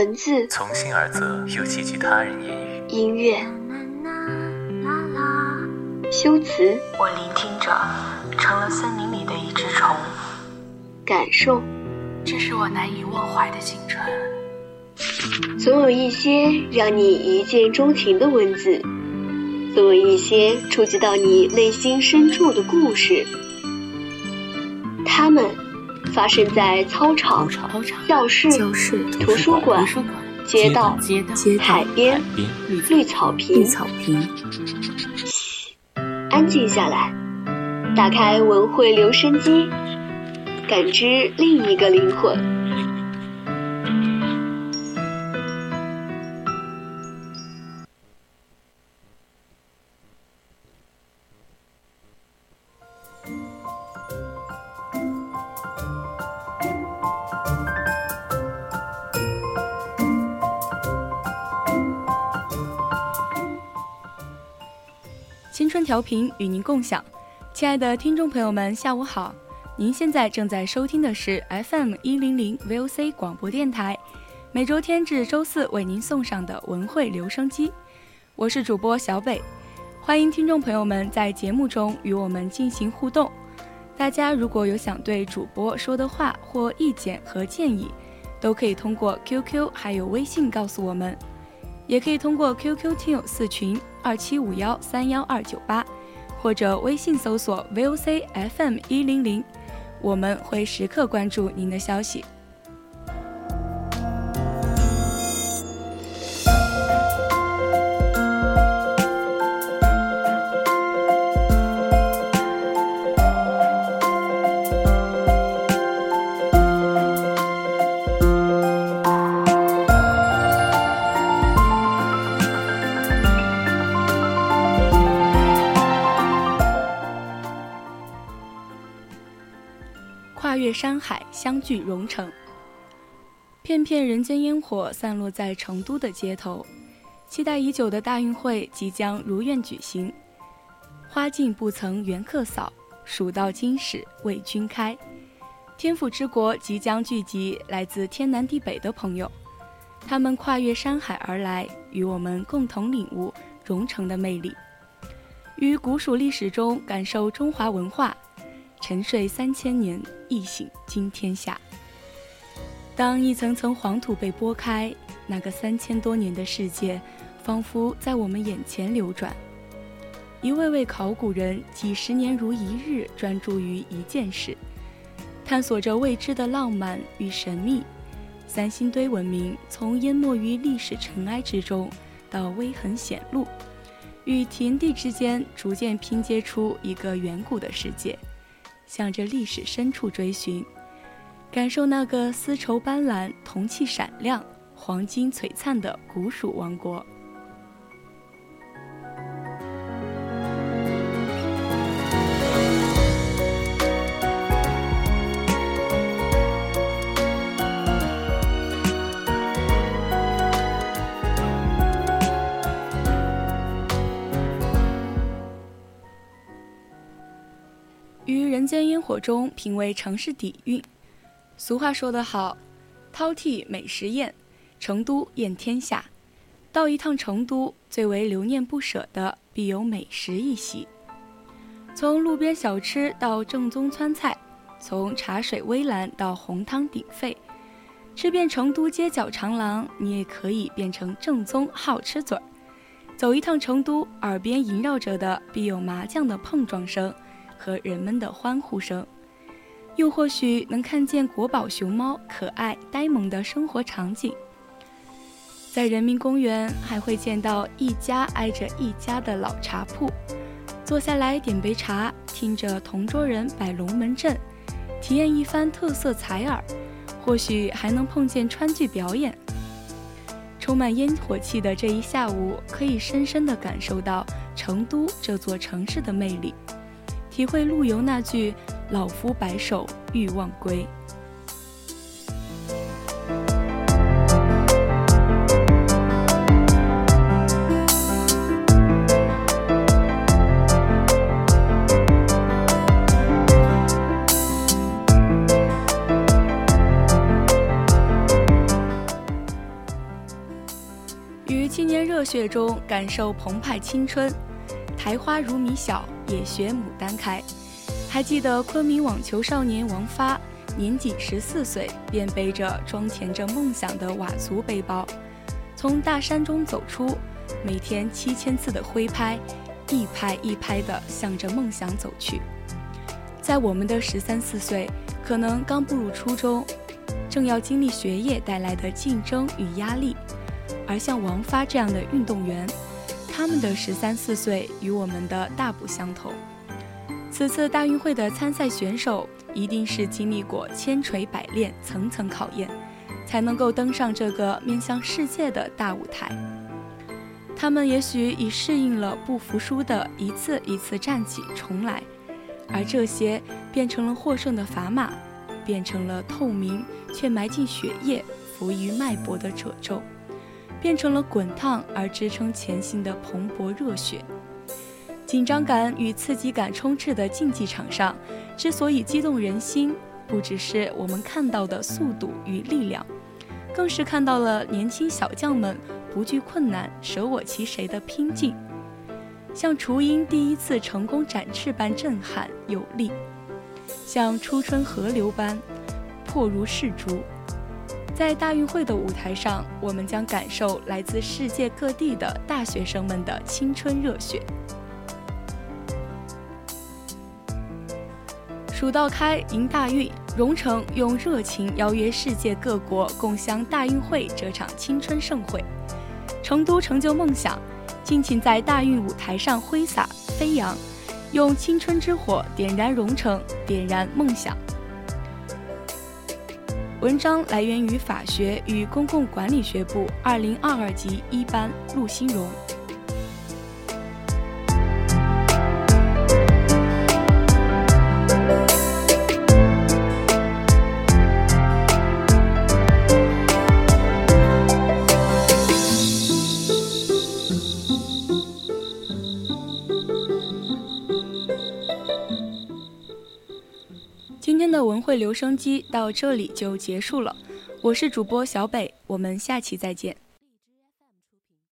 文字从心而泽，又寄居他人言语。音乐，修辞，我聆听着，成了森林里的一只虫。感受，这是我难以忘怀的青春。总有一些让你一见钟情的文字，总有一些触及到你内心深处的故事。他们发生在操场、教室、图书馆、街道、海边、绿草坪。嘘，安静下来，打开文汇留声机，感知另一个灵魂。青春调频与您共享，亲爱的听众朋友们，下午好！您现在正在收听的是 FM 一零零 VOC 广播电台，每周天至周四为您送上的文汇留声机，我是主播小北，欢迎听众朋友们在节目中与我们进行互动。大家如果有想对主播说的话或意见和建议，都可以通过 QQ 还有微信告诉我们。也可以通过 QQ 听友四群二七五幺三幺二九八，或者微信搜索 VOC FM 一零零，我们会时刻关注您的消息。跨越山海相聚蓉城，片片人间烟火散落在成都的街头，期待已久的大运会即将如愿举行。花径不曾缘客扫，蜀道今始为君开。天府之国即将聚集来自天南地北的朋友，他们跨越山海而来，与我们共同领悟蓉城的魅力，于古蜀历史中感受中华文化。沉睡三千年，一醒惊天下。当一层层黄土被拨开，那个三千多年的世界，仿佛在我们眼前流转。一位位考古人几十年如一日专注于一件事，探索着未知的浪漫与神秘。三星堆文明从淹没于历史尘埃之中，到微痕显露，与田地之间逐渐拼接出一个远古的世界。向着历史深处追寻，感受那个丝绸斑斓、铜器闪亮、黄金璀璨的古蜀王国。人间烟火中品味城市底蕴。俗话说得好，饕餮美食宴，成都宴天下。到一趟成都，最为留念不舍的必有美食一席。从路边小吃到正宗川菜，从茶水微澜到红汤鼎沸，吃遍成都街角长廊，你也可以变成正宗好吃嘴儿。走一趟成都，耳边萦绕着的必有麻将的碰撞声。和人们的欢呼声，又或许能看见国宝熊猫可爱呆萌的生活场景。在人民公园，还会见到一家挨着一家的老茶铺，坐下来点杯茶，听着同桌人摆龙门阵，体验一番特色采耳，或许还能碰见川剧表演。充满烟火气的这一下午，可以深深地感受到成都这座城市的魅力。体会陆游那句“老夫白首欲忘归”。于青年热血中感受澎湃青春。苔花如米小，也学牡丹开。还记得昆明网球少年王发，年仅十四岁，便背着装填着梦想的佤族背包，从大山中走出，每天七千次的挥拍，一拍一拍地向着梦想走去。在我们的十三四岁，可能刚步入初中，正要经历学业带来的竞争与压力，而像王发这样的运动员。他们的十三四岁与我们的大不相同。此次大运会的参赛选手一定是经历过千锤百炼、层层考验，才能够登上这个面向世界的大舞台。他们也许已适应了不服输的一次一次站起重来，而这些变成了获胜的砝码，变成了透明却埋进血液、浮于脉搏的褶皱。变成了滚烫而支撑前行的蓬勃热血，紧张感与刺激感充斥的竞技场上，之所以激动人心，不只是我们看到的速度与力量，更是看到了年轻小将们不惧困难、舍我其谁的拼劲，像雏鹰第一次成功展翅般震撼有力，像初春河流般破如赤珠。在大运会的舞台上，我们将感受来自世界各地的大学生们的青春热血。蜀道开，迎大运，蓉城用热情邀约世界各国共襄大运会这场青春盛会。成都成就梦想，尽情在大运舞台上挥洒飞扬，用青春之火点燃蓉城，点燃梦想。文章来源于法学与公共管理学部二零二二级一班陆新荣。文汇留声机到这里就结束了，我是主播小北，我们下期再见。